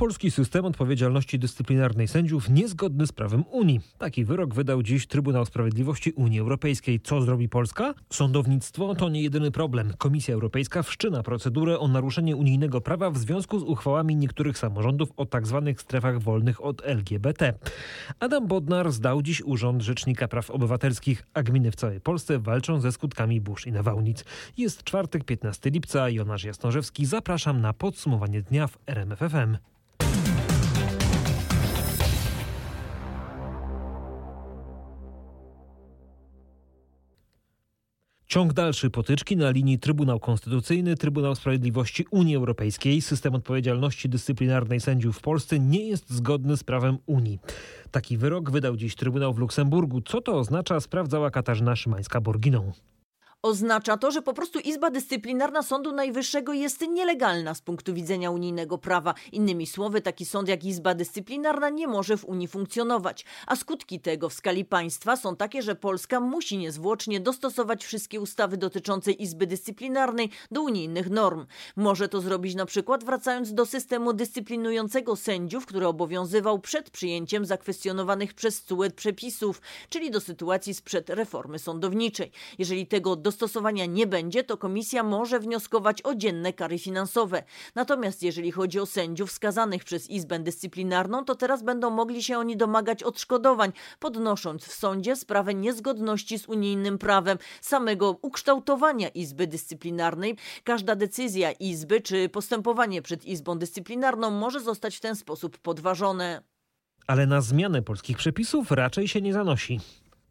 Polski system odpowiedzialności dyscyplinarnej sędziów niezgodny z prawem Unii. Taki wyrok wydał dziś Trybunał Sprawiedliwości Unii Europejskiej. Co zrobi Polska? Sądownictwo to nie jedyny problem. Komisja Europejska wszczyna procedurę o naruszenie unijnego prawa w związku z uchwałami niektórych samorządów o tzw. Tak strefach wolnych od LGBT. Adam Bodnar zdał dziś urząd Rzecznika Praw Obywatelskich, a gminy w całej Polsce walczą ze skutkami burz i nawałnic. Jest czwartek, 15 lipca. Jonasz Jasnorzewski. Zapraszam na podsumowanie dnia w RMFFM. Ciąg dalszy potyczki na linii Trybunał Konstytucyjny, Trybunał Sprawiedliwości Unii Europejskiej. System odpowiedzialności dyscyplinarnej sędziów w Polsce nie jest zgodny z prawem Unii. Taki wyrok wydał dziś Trybunał w Luksemburgu. Co to oznacza, sprawdzała Katarzyna Szymańska-Borginą. Oznacza to, że po prostu Izba Dyscyplinarna Sądu Najwyższego jest nielegalna z punktu widzenia unijnego prawa. Innymi słowy, taki sąd jak Izba Dyscyplinarna nie może w Unii funkcjonować. A skutki tego w skali państwa są takie, że Polska musi niezwłocznie dostosować wszystkie ustawy dotyczące Izby Dyscyplinarnej do unijnych norm. Może to zrobić na przykład wracając do systemu dyscyplinującego sędziów, który obowiązywał przed przyjęciem zakwestionowanych przez CUE przepisów, czyli do sytuacji sprzed reformy sądowniczej. Jeżeli tego dostosowania nie będzie, to komisja może wnioskować o dzienne kary finansowe. Natomiast jeżeli chodzi o sędziów skazanych przez Izbę Dyscyplinarną, to teraz będą mogli się oni domagać odszkodowań, podnosząc w sądzie sprawę niezgodności z unijnym prawem, samego ukształtowania Izby Dyscyplinarnej. Każda decyzja Izby czy postępowanie przed Izbą Dyscyplinarną może zostać w ten sposób podważone. Ale na zmianę polskich przepisów raczej się nie zanosi.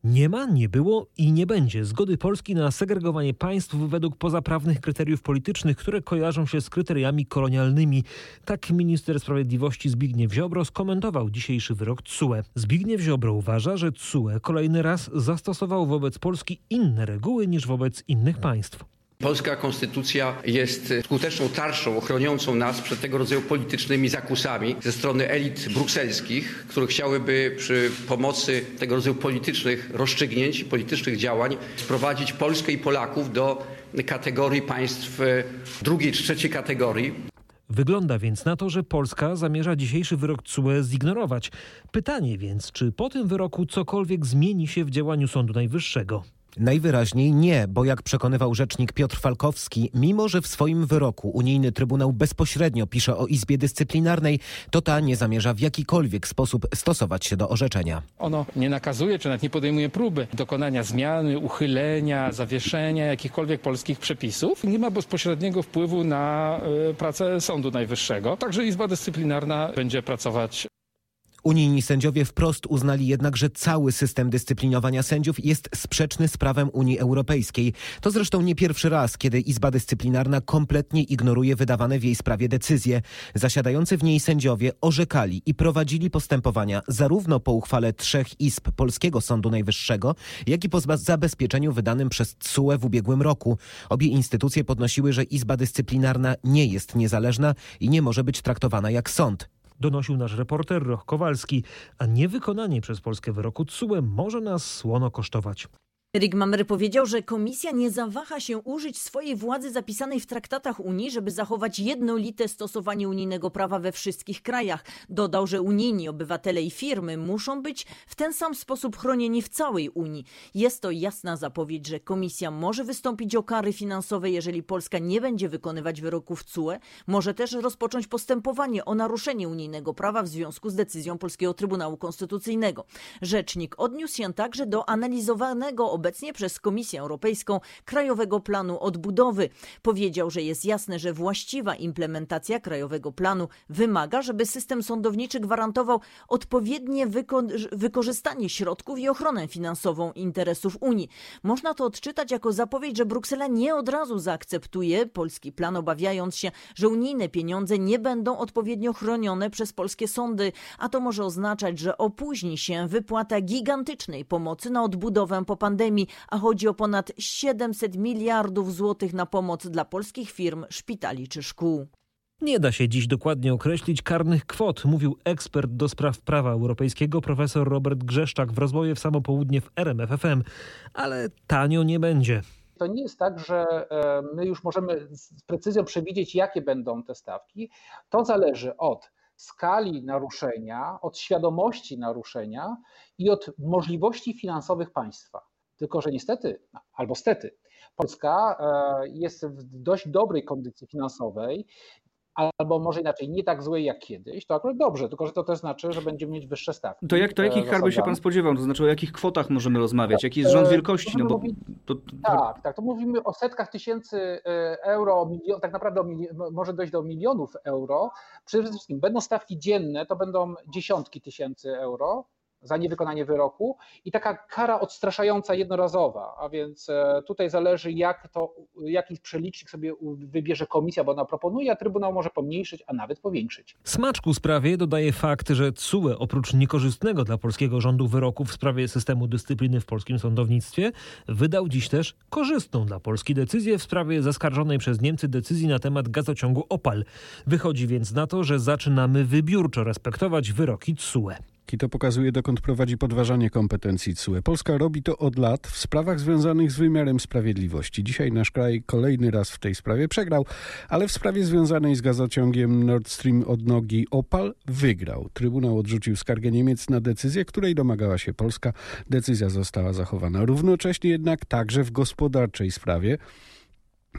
Nie ma, nie było i nie będzie zgody Polski na segregowanie państw według pozaprawnych kryteriów politycznych, które kojarzą się z kryteriami kolonialnymi. Tak minister sprawiedliwości Zbigniew Ziobro skomentował dzisiejszy wyrok TSUE. Zbigniew Ziobro uważa, że TSUE kolejny raz zastosował wobec Polski inne reguły niż wobec innych państw. Polska konstytucja jest skuteczną tarczą ochroniącą nas przed tego rodzaju politycznymi zakusami ze strony elit brukselskich, które chciałyby przy pomocy tego rodzaju politycznych rozstrzygnięć, politycznych działań sprowadzić Polskę i Polaków do kategorii państw drugiej czy trzeciej kategorii. Wygląda więc na to, że Polska zamierza dzisiejszy wyrok TSUE zignorować. Pytanie więc, czy po tym wyroku cokolwiek zmieni się w działaniu Sądu Najwyższego? Najwyraźniej nie, bo jak przekonywał rzecznik Piotr Falkowski, mimo że w swoim wyroku unijny Trybunał bezpośrednio pisze o Izbie Dyscyplinarnej, to ta nie zamierza w jakikolwiek sposób stosować się do orzeczenia. Ono nie nakazuje, czy nawet nie podejmuje próby dokonania zmiany, uchylenia, zawieszenia jakichkolwiek polskich przepisów. Nie ma bezpośredniego wpływu na y, pracę Sądu Najwyższego. Także Izba Dyscyplinarna będzie pracować Unijni sędziowie wprost uznali jednak, że cały system dyscyplinowania sędziów jest sprzeczny z prawem Unii Europejskiej. To zresztą nie pierwszy raz, kiedy Izba Dyscyplinarna kompletnie ignoruje wydawane w jej sprawie decyzje. Zasiadający w niej sędziowie orzekali i prowadzili postępowania zarówno po uchwale trzech izb Polskiego Sądu Najwyższego, jak i po zabezpieczeniu wydanym przez TSUE w ubiegłym roku. Obie instytucje podnosiły, że Izba Dyscyplinarna nie jest niezależna i nie może być traktowana jak sąd donosił nasz reporter Roch Kowalski, a niewykonanie przez Polskę wyroku TSUE może nas słono kosztować. Erik Mamer powiedział, że komisja nie zawaha się użyć swojej władzy zapisanej w traktatach Unii, żeby zachować jednolite stosowanie unijnego prawa we wszystkich krajach. Dodał, że unijni obywatele i firmy muszą być w ten sam sposób chronieni w całej Unii. Jest to jasna zapowiedź, że komisja może wystąpić o kary finansowe, jeżeli Polska nie będzie wykonywać wyroków CUE. Może też rozpocząć postępowanie o naruszenie unijnego prawa w związku z decyzją Polskiego Trybunału Konstytucyjnego. Rzecznik odniósł się także do analizowanego obecnie przez Komisję Europejską Krajowego Planu Odbudowy. Powiedział, że jest jasne, że właściwa implementacja Krajowego Planu wymaga, żeby system sądowniczy gwarantował odpowiednie wyko wykorzystanie środków i ochronę finansową interesów Unii. Można to odczytać jako zapowiedź, że Bruksela nie od razu zaakceptuje polski plan, obawiając się, że unijne pieniądze nie będą odpowiednio chronione przez polskie sądy, a to może oznaczać, że opóźni się wypłata gigantycznej pomocy na odbudowę po pandemii pandemii, a chodzi o ponad 700 miliardów złotych na pomoc dla polskich firm, szpitali czy szkół. Nie da się dziś dokładnie określić karnych kwot, mówił ekspert do spraw prawa europejskiego profesor Robert Grzeszczak w rozmowie w samo południe w RMFFM, ale tanio nie będzie. To nie jest tak, że e, my już możemy z precyzją przewidzieć, jakie będą te stawki. To zależy od skali naruszenia, od świadomości naruszenia i od możliwości finansowych państwa. Tylko, że niestety, albo stety, Polska e, jest w dość dobrej kondycji finansowej albo może inaczej, nie tak złej jak kiedyś, to akurat dobrze, tylko że to też znaczy, że będziemy mieć wyższe stawki. To jak to jakich kar się pan spodziewał? To znaczy o jakich kwotach możemy rozmawiać? Jaki jest rząd e, wielkości? No bo to, to... Tak, tak, to mówimy o setkach tysięcy e, euro, milion, tak naprawdę może dojść do milionów euro. Przede wszystkim będą stawki dzienne, to będą dziesiątki tysięcy euro, za niewykonanie wyroku i taka kara odstraszająca jednorazowa, a więc e, tutaj zależy jak to, jaki przelicznik sobie wybierze komisja, bo ona proponuje, a Trybunał może pomniejszyć, a nawet powiększyć. Smaczku sprawie dodaje fakt, że CUE oprócz niekorzystnego dla polskiego rządu wyroku w sprawie systemu dyscypliny w polskim sądownictwie wydał dziś też korzystną dla Polski decyzję w sprawie zaskarżonej przez Niemcy decyzji na temat gazociągu Opal. Wychodzi więc na to, że zaczynamy wybiórczo respektować wyroki CUE. I to pokazuje, dokąd prowadzi podważanie kompetencji CUE. Polska robi to od lat w sprawach związanych z wymiarem sprawiedliwości. Dzisiaj nasz kraj kolejny raz w tej sprawie przegrał, ale w sprawie związanej z gazociągiem Nord Stream od nogi Opal wygrał. Trybunał odrzucił skargę Niemiec na decyzję, której domagała się Polska. Decyzja została zachowana. Równocześnie jednak także w gospodarczej sprawie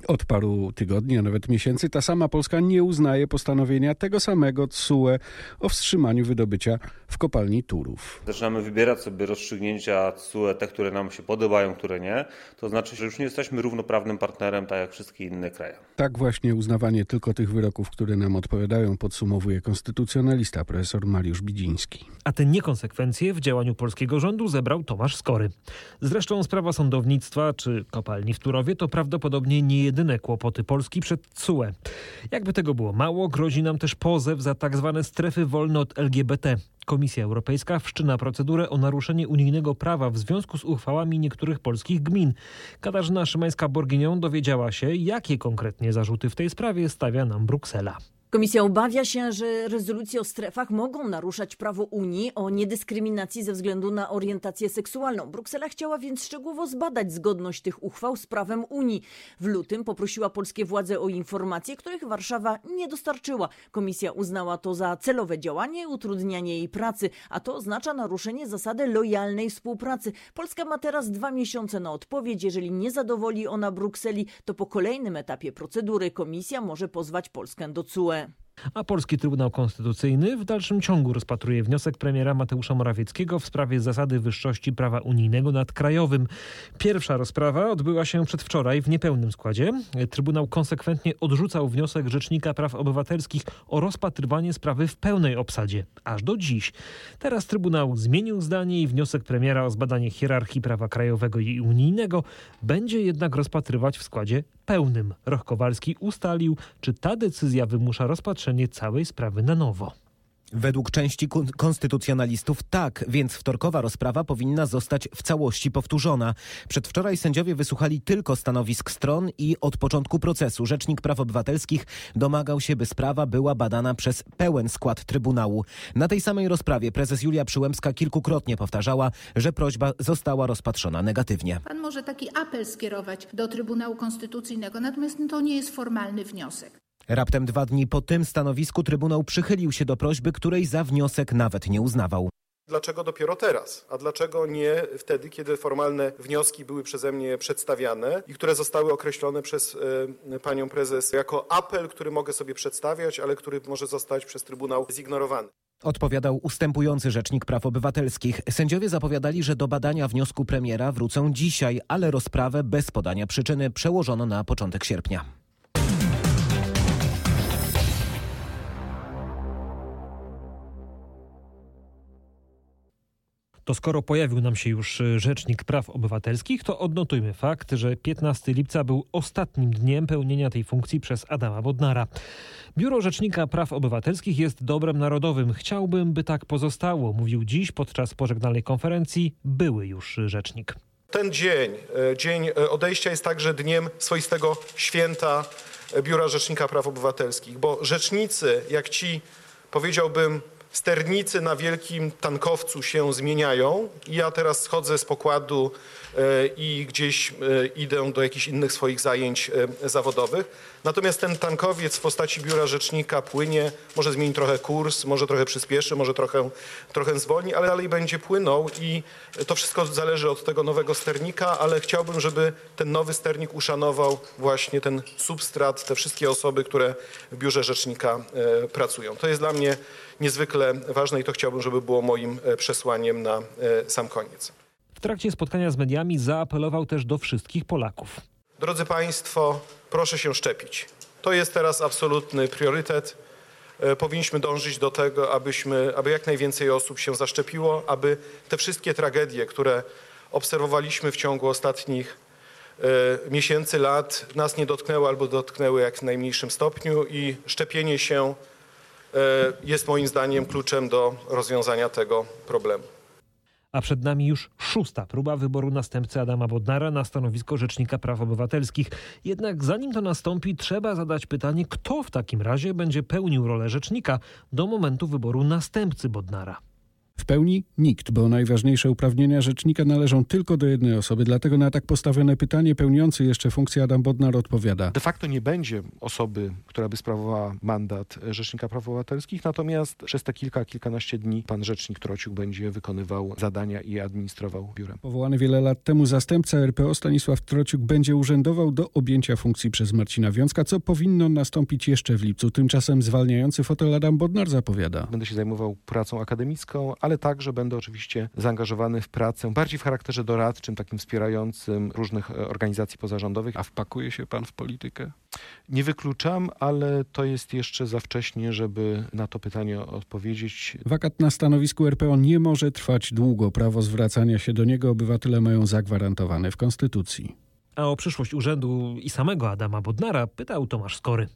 od paru tygodni, a nawet miesięcy ta sama Polska nie uznaje postanowienia tego samego TSUE o wstrzymaniu wydobycia kopalni Turów. Zaczynamy wybierać sobie rozstrzygnięcia TSUE, te, które nam się podobają, które nie. To znaczy, że już nie jesteśmy równoprawnym partnerem, tak jak wszystkie inne kraje. Tak właśnie uznawanie tylko tych wyroków, które nam odpowiadają, podsumowuje konstytucjonalista profesor Mariusz Bidziński. A te niekonsekwencje w działaniu polskiego rządu zebrał Tomasz Skory. Zresztą sprawa sądownictwa czy kopalni w Turowie to prawdopodobnie nie jedyne kłopoty Polski przed CUE. Jakby tego było mało, grozi nam też pozew za tzw. Tak strefy wolne od LGBT. Komisja Europejska wszczyna procedurę o naruszenie unijnego prawa w związku z uchwałami niektórych polskich gmin. Katarzyna Szymańska-Borginią dowiedziała się, jakie konkretnie zarzuty w tej sprawie stawia nam Bruksela. Komisja obawia się, że rezolucje o strefach mogą naruszać prawo Unii o niedyskryminacji ze względu na orientację seksualną. Bruksela chciała więc szczegółowo zbadać zgodność tych uchwał z prawem Unii. W lutym poprosiła polskie władze o informacje, których Warszawa nie dostarczyła. Komisja uznała to za celowe działanie, utrudnianie jej pracy, a to oznacza naruszenie zasady lojalnej współpracy. Polska ma teraz dwa miesiące na odpowiedź. Jeżeli nie zadowoli ona Brukseli, to po kolejnym etapie procedury komisja może pozwać Polskę do CUE. A polski Trybunał Konstytucyjny w dalszym ciągu rozpatruje wniosek premiera Mateusza Morawieckiego w sprawie zasady wyższości prawa unijnego nad krajowym. Pierwsza rozprawa odbyła się przedwczoraj w niepełnym składzie. Trybunał konsekwentnie odrzucał wniosek Rzecznika Praw Obywatelskich o rozpatrywanie sprawy w pełnej obsadzie. Aż do dziś. Teraz Trybunał zmienił zdanie i wniosek premiera o zbadanie hierarchii prawa krajowego i unijnego będzie jednak rozpatrywać w składzie pełnym. Roch Kowalski ustalił, czy ta decyzja wymusza rozpatrzenie całej sprawy na nowo. Według części konstytucjonalistów tak, więc wtorkowa rozprawa powinna zostać w całości powtórzona. Przedwczoraj sędziowie wysłuchali tylko stanowisk stron i od początku procesu Rzecznik Praw Obywatelskich domagał się, by sprawa była badana przez pełen skład Trybunału. Na tej samej rozprawie prezes Julia Przyłębska kilkukrotnie powtarzała, że prośba została rozpatrzona negatywnie. Pan może taki apel skierować do Trybunału Konstytucyjnego, natomiast to nie jest formalny wniosek. Raptem dwa dni po tym stanowisku Trybunał przychylił się do prośby, której za wniosek nawet nie uznawał. Dlaczego dopiero teraz? A dlaczego nie wtedy, kiedy formalne wnioski były przeze mnie przedstawiane i które zostały określone przez y, panią prezes jako apel, który mogę sobie przedstawiać, ale który może zostać przez Trybunał zignorowany? Odpowiadał ustępujący rzecznik praw obywatelskich. Sędziowie zapowiadali, że do badania wniosku premiera wrócą dzisiaj, ale rozprawę bez podania przyczyny przełożono na początek sierpnia. To skoro pojawił nam się już y, Rzecznik Praw Obywatelskich, to odnotujmy fakt, że 15 lipca był ostatnim dniem pełnienia tej funkcji przez Adama Bodnara. Biuro Rzecznika Praw Obywatelskich jest dobrem narodowym. Chciałbym, by tak pozostało, mówił dziś podczas pożegnalnej konferencji były już rzecznik. Ten dzień, e, dzień e, odejścia jest także dniem swoistego święta e, Biura Rzecznika Praw Obywatelskich, bo rzecznicy, jak ci, powiedziałbym, sternicy na wielkim tankowcu się zmieniają. Ja teraz schodzę z pokładu e, i gdzieś e, idę do jakichś innych swoich zajęć e, zawodowych. Natomiast ten tankowiec w postaci biura rzecznika płynie, może zmieni trochę kurs, może trochę przyspieszy, może trochę, trochę zwolni, ale dalej będzie płynął i to wszystko zależy od tego nowego sternika, ale chciałbym, żeby ten nowy sternik uszanował właśnie ten substrat, te wszystkie osoby, które w biurze rzecznika pracują. To jest dla mnie niezwykle ważne i to chciałbym, żeby było moim e, przesłaniem na e, sam koniec. W trakcie spotkania z mediami zaapelował też do wszystkich Polaków. Drodzy Państwo, proszę się szczepić. To jest teraz absolutny priorytet. E, powinniśmy dążyć do tego, abyśmy, aby jak najwięcej osób się zaszczepiło, aby te wszystkie tragedie, które obserwowaliśmy w ciągu ostatnich miesięcy, lat, nas nie dotknęły albo dotknęły jak w najmniejszym stopniu i szczepienie się E, jest moim zdaniem kluczem do rozwiązania tego problemu. A przed nami już szósta próba wyboru następcy Adama Bodnara na stanowisko Rzecznika Praw Obywatelskich. Jednak zanim to nastąpi, trzeba zadać pytanie, kto w takim razie będzie pełnił rolę rzecznika do momentu wyboru następcy Bodnara. Pełni nikt, bo najważniejsze uprawnienia rzecznika należą tylko do jednej osoby. Dlatego na tak postawione pytanie pełniący jeszcze funkcję Adam Bodnar odpowiada. De facto nie będzie osoby, która by sprawowała mandat Rzecznika Praw Obywatelskich, natomiast przez te kilka, kilkanaście dni pan Rzecznik Trociuk będzie wykonywał zadania i administrował biurem. Powołany wiele lat temu zastępca RPO Stanisław Trociuk będzie urzędował do objęcia funkcji przez Marcina Wiązka, co powinno nastąpić jeszcze w lipcu. Tymczasem zwalniający fotel Adam Bodnar zapowiada. Będę się zajmował pracą akademicką, ale także będę oczywiście zaangażowany w pracę bardziej w charakterze doradczym, takim wspierającym różnych e, organizacji pozarządowych. A wpakuje się pan w politykę? Nie wykluczam, ale to jest jeszcze za wcześnie, żeby na to pytanie odpowiedzieć. Wakat na stanowisku RPO nie może trwać długo. Prawo zwracania się do niego obywatele mają zagwarantowane w Konstytucji. A o przyszłość urzędu i samego Adama Bodnara pytał Tomasz Skory.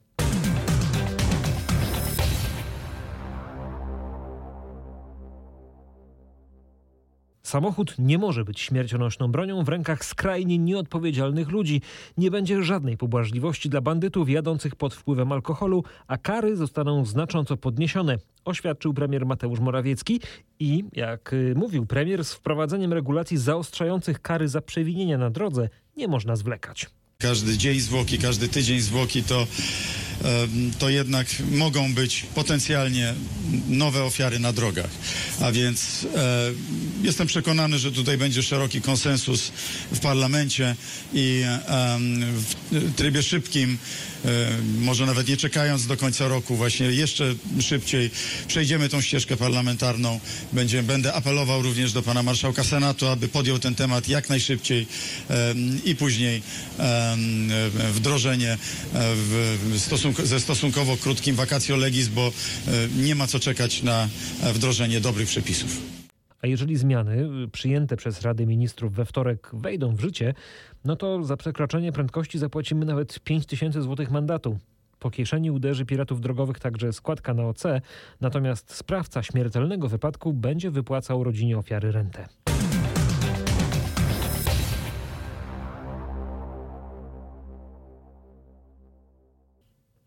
Samochód nie może być śmiercionośną bronią w rękach skrajnie nieodpowiedzialnych ludzi. Nie będzie żadnej pobłażliwości dla bandytów jadących pod wpływem alkoholu, a kary zostaną znacząco podniesione, oświadczył premier Mateusz Morawiecki i, jak y, mówił premier, z wprowadzeniem regulacji zaostrzających kary za przewinienia na drodze nie można zwlekać. Każdy dzień zwłoki, każdy tydzień zwłoki to to jednak mogą być potencjalnie nowe ofiary na drogach. A więc e, jestem przekonany, że tutaj będzie szeroki konsensus w parlamencie i w trybie szybkim E, może nawet nie czekając do końca roku, właśnie jeszcze szybciej przejdziemy tą ścieżkę parlamentarną. Będzie, będę apelował również do pana marszałka Senatu, aby podjął ten temat jak najszybciej i później wdrożenie e, w ze stosunkowo krótkim vacatio legis, bo e, nie ma co czekać na wdrożenie dobrych przepisów. A jeżeli zmiany przyjęte przez Radę Ministrów we wtorek wejdą w życie, no to za przekroczenie prędkości zapłacimy nawet 5 tysięcy złotych mandatu. Po kieszeni uderzy piratów drogowych także składka na OC, natomiast sprawca śmiertelnego wypadku będzie wypłacał rodzinie ofiary rentę.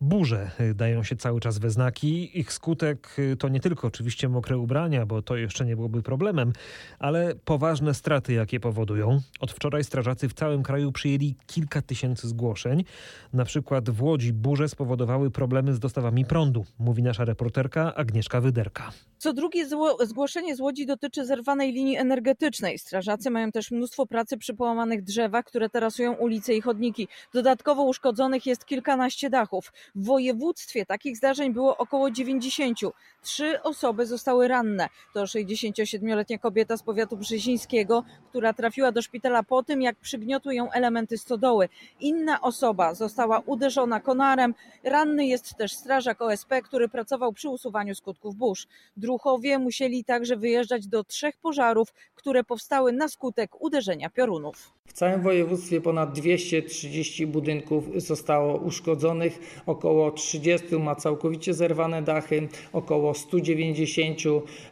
Burze y, dają się cały czas we znaki. Ich skutek y, to nie tylko oczywiście mokre ubrania, bo to jeszcze nie byłoby problemem, ale poważne straty, jakie powodują. Od wczoraj strażacy w całym kraju przyjęli kilka tysięcy zgłoszeń. Na przykład w Łodzi burze spowodowały problemy z dostawami prądu, mówi nasza reporterka Agnieszka Wyderka. Co drugie zgłoszenie z Łodzi dotyczy zerwanej linii energetycznej. Strażacy mają też mnóstwo pracy przy połamanych drzewach, które tarasują ulice i chodniki. Dodatkowo uszkodzonych jest kilkanaście dachów. W województwie takich zdarzeń było około 90. Trzy osoby zostały ranne. To 67-letnia kobieta z powiatu brzezińskiego, która trafiła do szpitala po tym, jak przygniotły ją elementy stodoły. Inna osoba została uderzona konarem. Ranny jest też strażak OSP, który pracował przy usuwaniu skutków burz. Druchowie musieli także wyjeżdżać do trzech pożarów, które powstały na skutek uderzenia piorunów. W całym województwie ponad 230 budynków zostało uszkodzonych, około 30 ma całkowicie zerwane dachy, około 190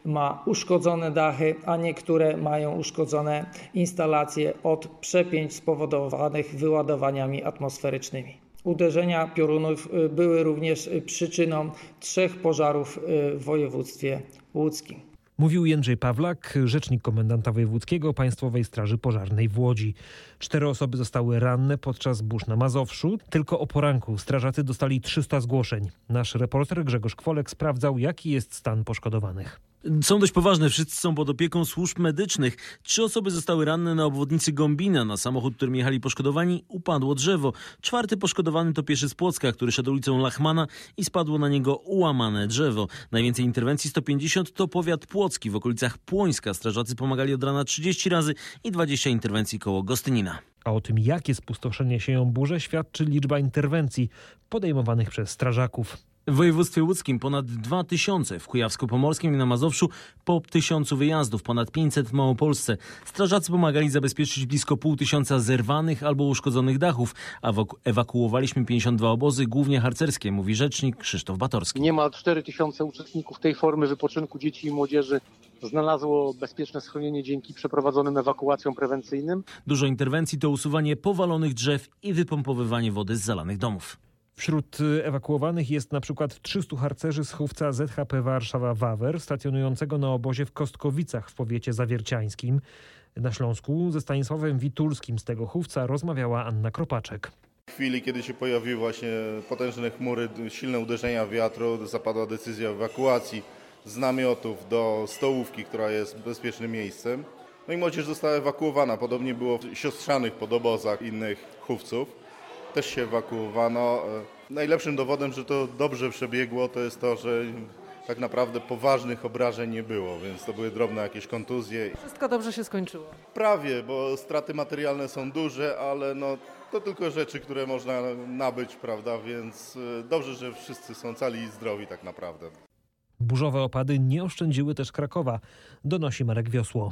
ma uszkodzone dachy, a niektóre mają uszkodzone instalacje od przepięć spowodowanych wyładowaniami atmosferycznymi. Uderzenia piorunów były również przyczyną trzech pożarów w województwie łódzkim. Mówił Jędrzej Pawlak, rzecznik komendanta wojewódzkiego Państwowej Straży Pożarnej w Łodzi. Cztery osoby zostały ranne podczas burz na Mazowszu. Tylko o poranku strażacy dostali 300 zgłoszeń. Nasz reporter Grzegorz Kwolek sprawdzał, jaki jest stan poszkodowanych. Są dość poważne, wszyscy są pod opieką służb medycznych. Trzy osoby zostały ranne na obwodnicy Gombina. Na samochód, którym jechali poszkodowani, upadło drzewo. Czwarty poszkodowany to pieszy z Płocka, który szedł ulicą Lachmana i spadło na niego ułamane drzewo. Najwięcej interwencji 150 to powiat płocki. W okolicach Płońska strażacy pomagali od rana 30 razy i 20 interwencji koło Gostynina. A o tym, jakie spustoszenie sieją burze, świadczy liczba interwencji podejmowanych przez strażaków. W województwie łódzkim ponad 2000, w Kujawsko-Pomorskim i na Mazowszu po tysiącu wyjazdów, ponad 500 w Małopolsce. Strażacy pomagali zabezpieczyć blisko pół tysiąca zerwanych albo uszkodzonych dachów, a ewakuowaliśmy 52 obozy, głównie harcerskie, mówi rzecznik Krzysztof Batorski. Niemal 4 tysiące uczestników tej formy wypoczynku dzieci i młodzieży znalazło bezpieczne schronienie dzięki przeprowadzonym ewakuacjom prewencyjnym. Dużo interwencji to usuwanie powalonych drzew i wypompowywanie wody z zalanych domów. Wśród ewakuowanych jest na przykład 300 harcerzy z chówca ZHP Warszawa-Wawer, stacjonującego na obozie w Kostkowicach w powiecie zawierciańskim. Na Śląsku ze Stanisławem Witulskim z tego chówca rozmawiała Anna Kropaczek. W chwili, kiedy się pojawiły właśnie potężne chmury, silne uderzenia wiatru, zapadła decyzja ewakuacji z namiotów do stołówki, która jest bezpiecznym miejscem. No i młodzież została ewakuowana. Podobnie było w siostrzanych podobozach innych chówców też się ewakuowano. Najlepszym dowodem, że to dobrze przebiegło, to jest to, że tak naprawdę poważnych obrażeń nie było, więc to były drobne jakieś kontuzje. Wszystko dobrze się skończyło. Prawie, bo straty materialne są duże, ale no, to tylko rzeczy, które można nabyć, prawda, więc dobrze, że wszyscy są cali i zdrowi tak naprawdę. Burzowe opady nie oszczędziły też Krakowa, donosi Marek Wiosło.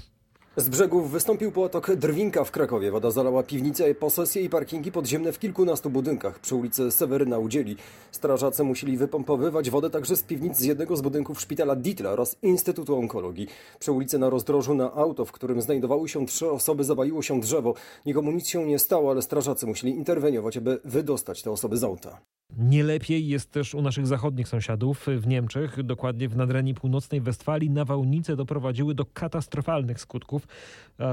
Z brzegów wystąpił potok Drwinka w Krakowie. Woda zalała piwnice, posesje i parkingi podziemne w kilkunastu budynkach przy ulicy Seweryna Udzieli. Strażacy musieli wypompowywać wodę także z piwnic z jednego z budynków szpitala Ditla oraz Instytutu Onkologii. Przy ulicy na rozdrożu na auto, w którym znajdowały się trzy osoby, zawaliło się drzewo. Nikomu nic się nie stało, ale strażacy musieli interweniować, aby wydostać te osoby z auta. Nie lepiej jest też u naszych zachodnich sąsiadów. W Niemczech, dokładnie w nadrenii północnej Westfalii, nawałnice doprowadziły do katastrofalnych skutków.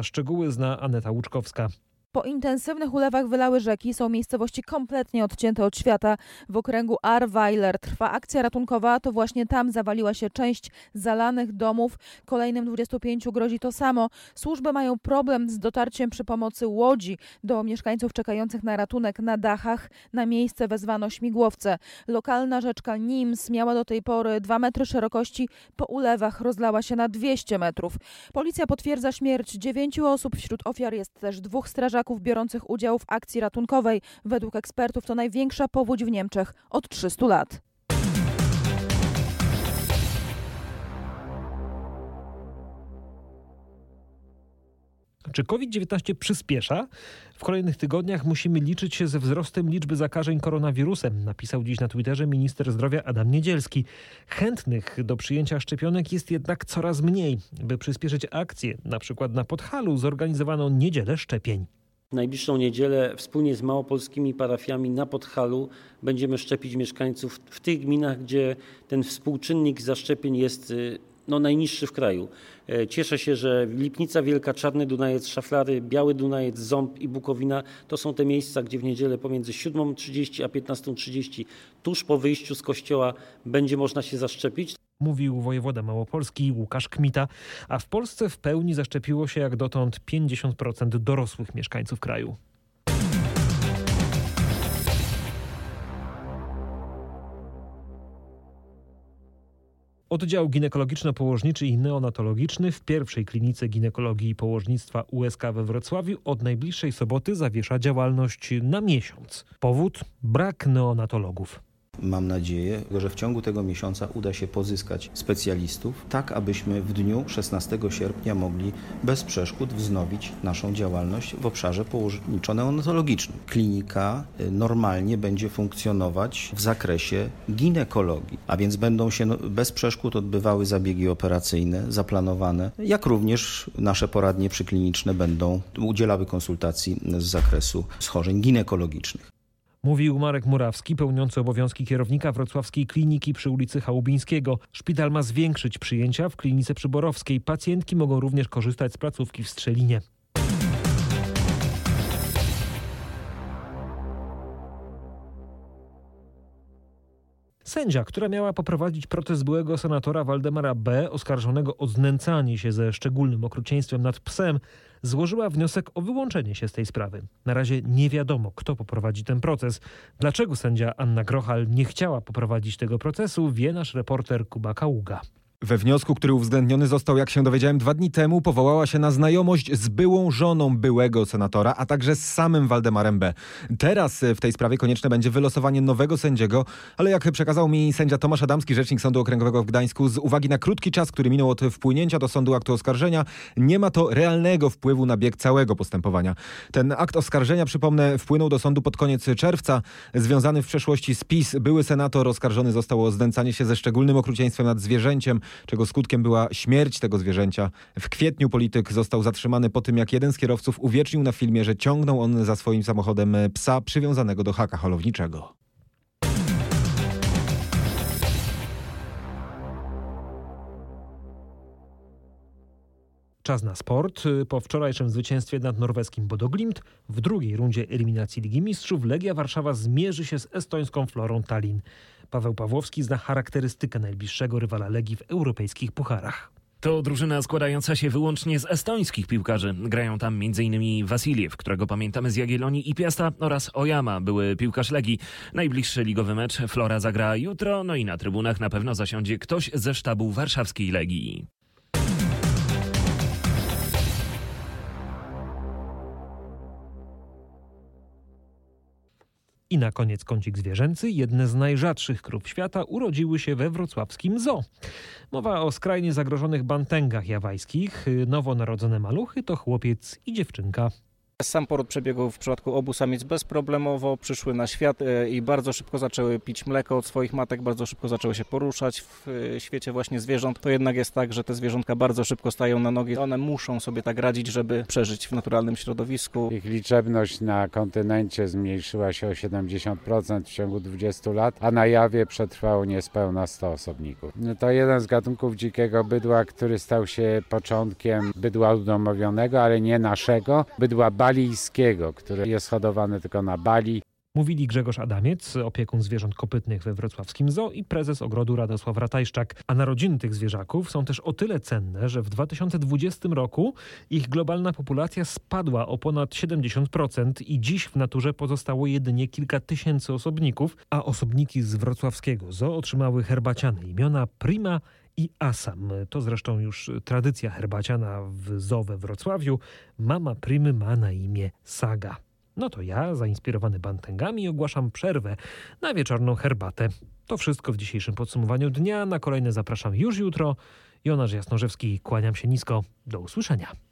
Szczegóły zna Aneta Łuczkowska. Po intensywnych ulewach wylały rzeki są miejscowości kompletnie odcięte od świata. W okręgu Arweiler trwa akcja ratunkowa, to właśnie tam zawaliła się część zalanych domów. Kolejnym 25 grozi to samo. Służby mają problem z dotarciem przy pomocy łodzi do mieszkańców czekających na ratunek na dachach. Na miejsce wezwano śmigłowce. Lokalna rzeczka Nims miała do tej pory 2 metry szerokości, po ulewach rozlała się na 200 metrów. Policja potwierdza śmierć dziewięciu osób, wśród ofiar jest też dwóch strażaków strażaków biorących udział w akcji ratunkowej. Według ekspertów to największa powódź w Niemczech od 300 lat. Czy COVID-19 przyspiesza? W kolejnych tygodniach musimy liczyć się ze wzrostem liczby zakażeń koronawirusem, napisał dziś na Twitterze minister zdrowia Adam Niedzielski. Chętnych do przyjęcia szczepionek jest jednak coraz mniej. By przyspieszyć akcję, na przykład na Podhalu zorganizowano niedzielę szczepień. W najbliższą niedzielę wspólnie z małopolskimi parafiami na Podhalu będziemy szczepić mieszkańców w tych gminach, gdzie ten współczynnik zaszczepień jest no, najniższy w kraju. Cieszę się, że Lipnica Wielka, Czarny Dunajec, Szaflary, Biały Dunajec, Ząb i Bukowina to są te miejsca, gdzie w niedzielę pomiędzy 7.30 a 15.30 tuż po wyjściu z kościoła będzie można się zaszczepić mówił wojewoda małopolski Łukasz Kmita, a w Polsce w pełni zaszczepiło się jak dotąd 50% dorosłych mieszkańców kraju. Oddział ginekologiczno-położniczy i neonatologiczny w pierwszej klinice ginekologii i położnictwa USK we Wrocławiu od najbliższej soboty zawiesza działalność na miesiąc. Powód? Brak neonatologów. Mam nadzieję, że w ciągu tego miesiąca uda się pozyskać specjalistów, tak abyśmy w dniu 16 sierpnia mogli bez przeszkód wznowić naszą działalność w obszarze położniczo-neonatologicznym. Klinika normalnie będzie funkcjonować w zakresie ginekologii, a więc będą się bez przeszkód odbywały zabiegi operacyjne zaplanowane, jak również nasze poradnie przykliniczne będą udzielały konsultacji z zakresu schorzeń ginekologicznych. Mówił Marek Murawski, pełniący obowiązki kierownika wrocławskiej kliniki przy ulicy Chałubińskiego. Szpital ma zwiększyć przyjęcia w klinice przyborowskiej. Pacjentki mogą również korzystać z placówki w Strzelinie. Sędzia, która miała poprowadzić proces byłego senatora Waldemara B., oskarżonego o znęcanie się ze szczególnym okrucieństwem nad psem, złożyła wniosek o wyłączenie się z tej sprawy. Na razie nie wiadomo, kto poprowadzi ten proces. Dlaczego sędzia Anna Grochal nie chciała poprowadzić tego procesu, wie nasz reporter Kuba Kaługa. We wniosku, który uwzględniony został, jak się dowiedziałem, dwa dni temu, powołała się na znajomość z byłą żoną byłego senatora, a także z samym Waldemarem B. Teraz w tej sprawie konieczne będzie wylosowanie nowego sędziego, ale jak przekazał mi sędzia Tomasz Adamski, rzecznik Sądu Okręgowego w Gdańsku, z uwagi na krótki czas, który minął od wpłynięcia do sądu aktu oskarżenia, nie ma to realnego wpływu na bieg całego postępowania. Ten akt oskarżenia, przypomnę, wpłynął do sądu pod koniec czerwca. Związany w przeszłości z PiS, były senator oskarżony został o znęcanie się ze szczególnym okrucieństwem nad zwierzęciem czego skutkiem była śmierć tego zwierzęcia. W kwietniu polityk został zatrzymany po tym, jak jeden z kierowców uwiecznił na filmie, że ciągnął on za swoim samochodem psa przywiązanego do haka holowniczego. Czas na sport. Po wczorajszym zwycięstwie nad norweskim Bodoglimt w drugiej rundzie eliminacji Ligi Mistrzów Legia Warszawa zmierzy się z estońską Florą Tallinn. Paweł Pawłowski zna charakterystykę najbliższego rywala Legii w europejskich pucharach. To drużyna składająca się wyłącznie z estońskich piłkarzy. Grają tam m.in. Wasiliew, którego pamiętamy z Jagiellonii i Piasta oraz Oyama, były piłkarz Legii. Najbliższy ligowy mecz Flora zagra jutro, no i na trybunach na pewno zasiądzie ktoś ze sztabu warszawskiej Legii. I na koniec kącik zwierzęcy. Jedne z najrzadszych krów świata urodziły się we wrocławskim zoo. Mowa o skrajnie zagrożonych bantęgach jawajskich. Nowonarodzone maluchy to chłopiec i dziewczynka. Sam poród przebiegł w przypadku obu samic bezproblemowo, przyszły na świat e, i bardzo szybko zaczęły pić mleko od swoich matek, bardzo szybko zaczęły się poruszać w e, świecie właśnie zwierząt. To jednak jest tak, że te zwierzątka bardzo szybko stają na nogi. One muszą sobie tak radzić, żeby przeżyć w naturalnym środowisku. Ich liczebność na kontynencie zmniejszyła się o 70% w ciągu 20 lat, a na jawie przetrwało niespełna 100 osobników. To jeden z gatunków dzikiego bydła, który stał się początkiem bydła udomowionego, ale nie naszego. Bydła balijskiego, które jest hodowane tylko na Bali. Mówili Grzegorz Adamiec, opiekun zwierząt kopytnych we wrocławskim zoo i prezes ogrodu Radosław Ratajszczak. A narodziny tych zwierzaków są też o tyle cenne, że w 2020 roku ich globalna populacja spadła o ponad 70% i dziś w naturze pozostało jedynie kilka tysięcy osobników, a osobniki z wrocławskiego zoo otrzymały herbaciane imiona Prima i Asam. To zresztą już tradycja herbaciana w zoo we Wrocławiu. Mama Prymy ma na imię Saga. No to ja, zainspirowany bantęgami, ogłaszam przerwę na wieczorną herbatę. To wszystko w dzisiejszym podsumowaniu dnia. Na kolejne zapraszam już jutro. Jonasz Jasnorzewski, kłaniam się nisko. Do usłyszenia.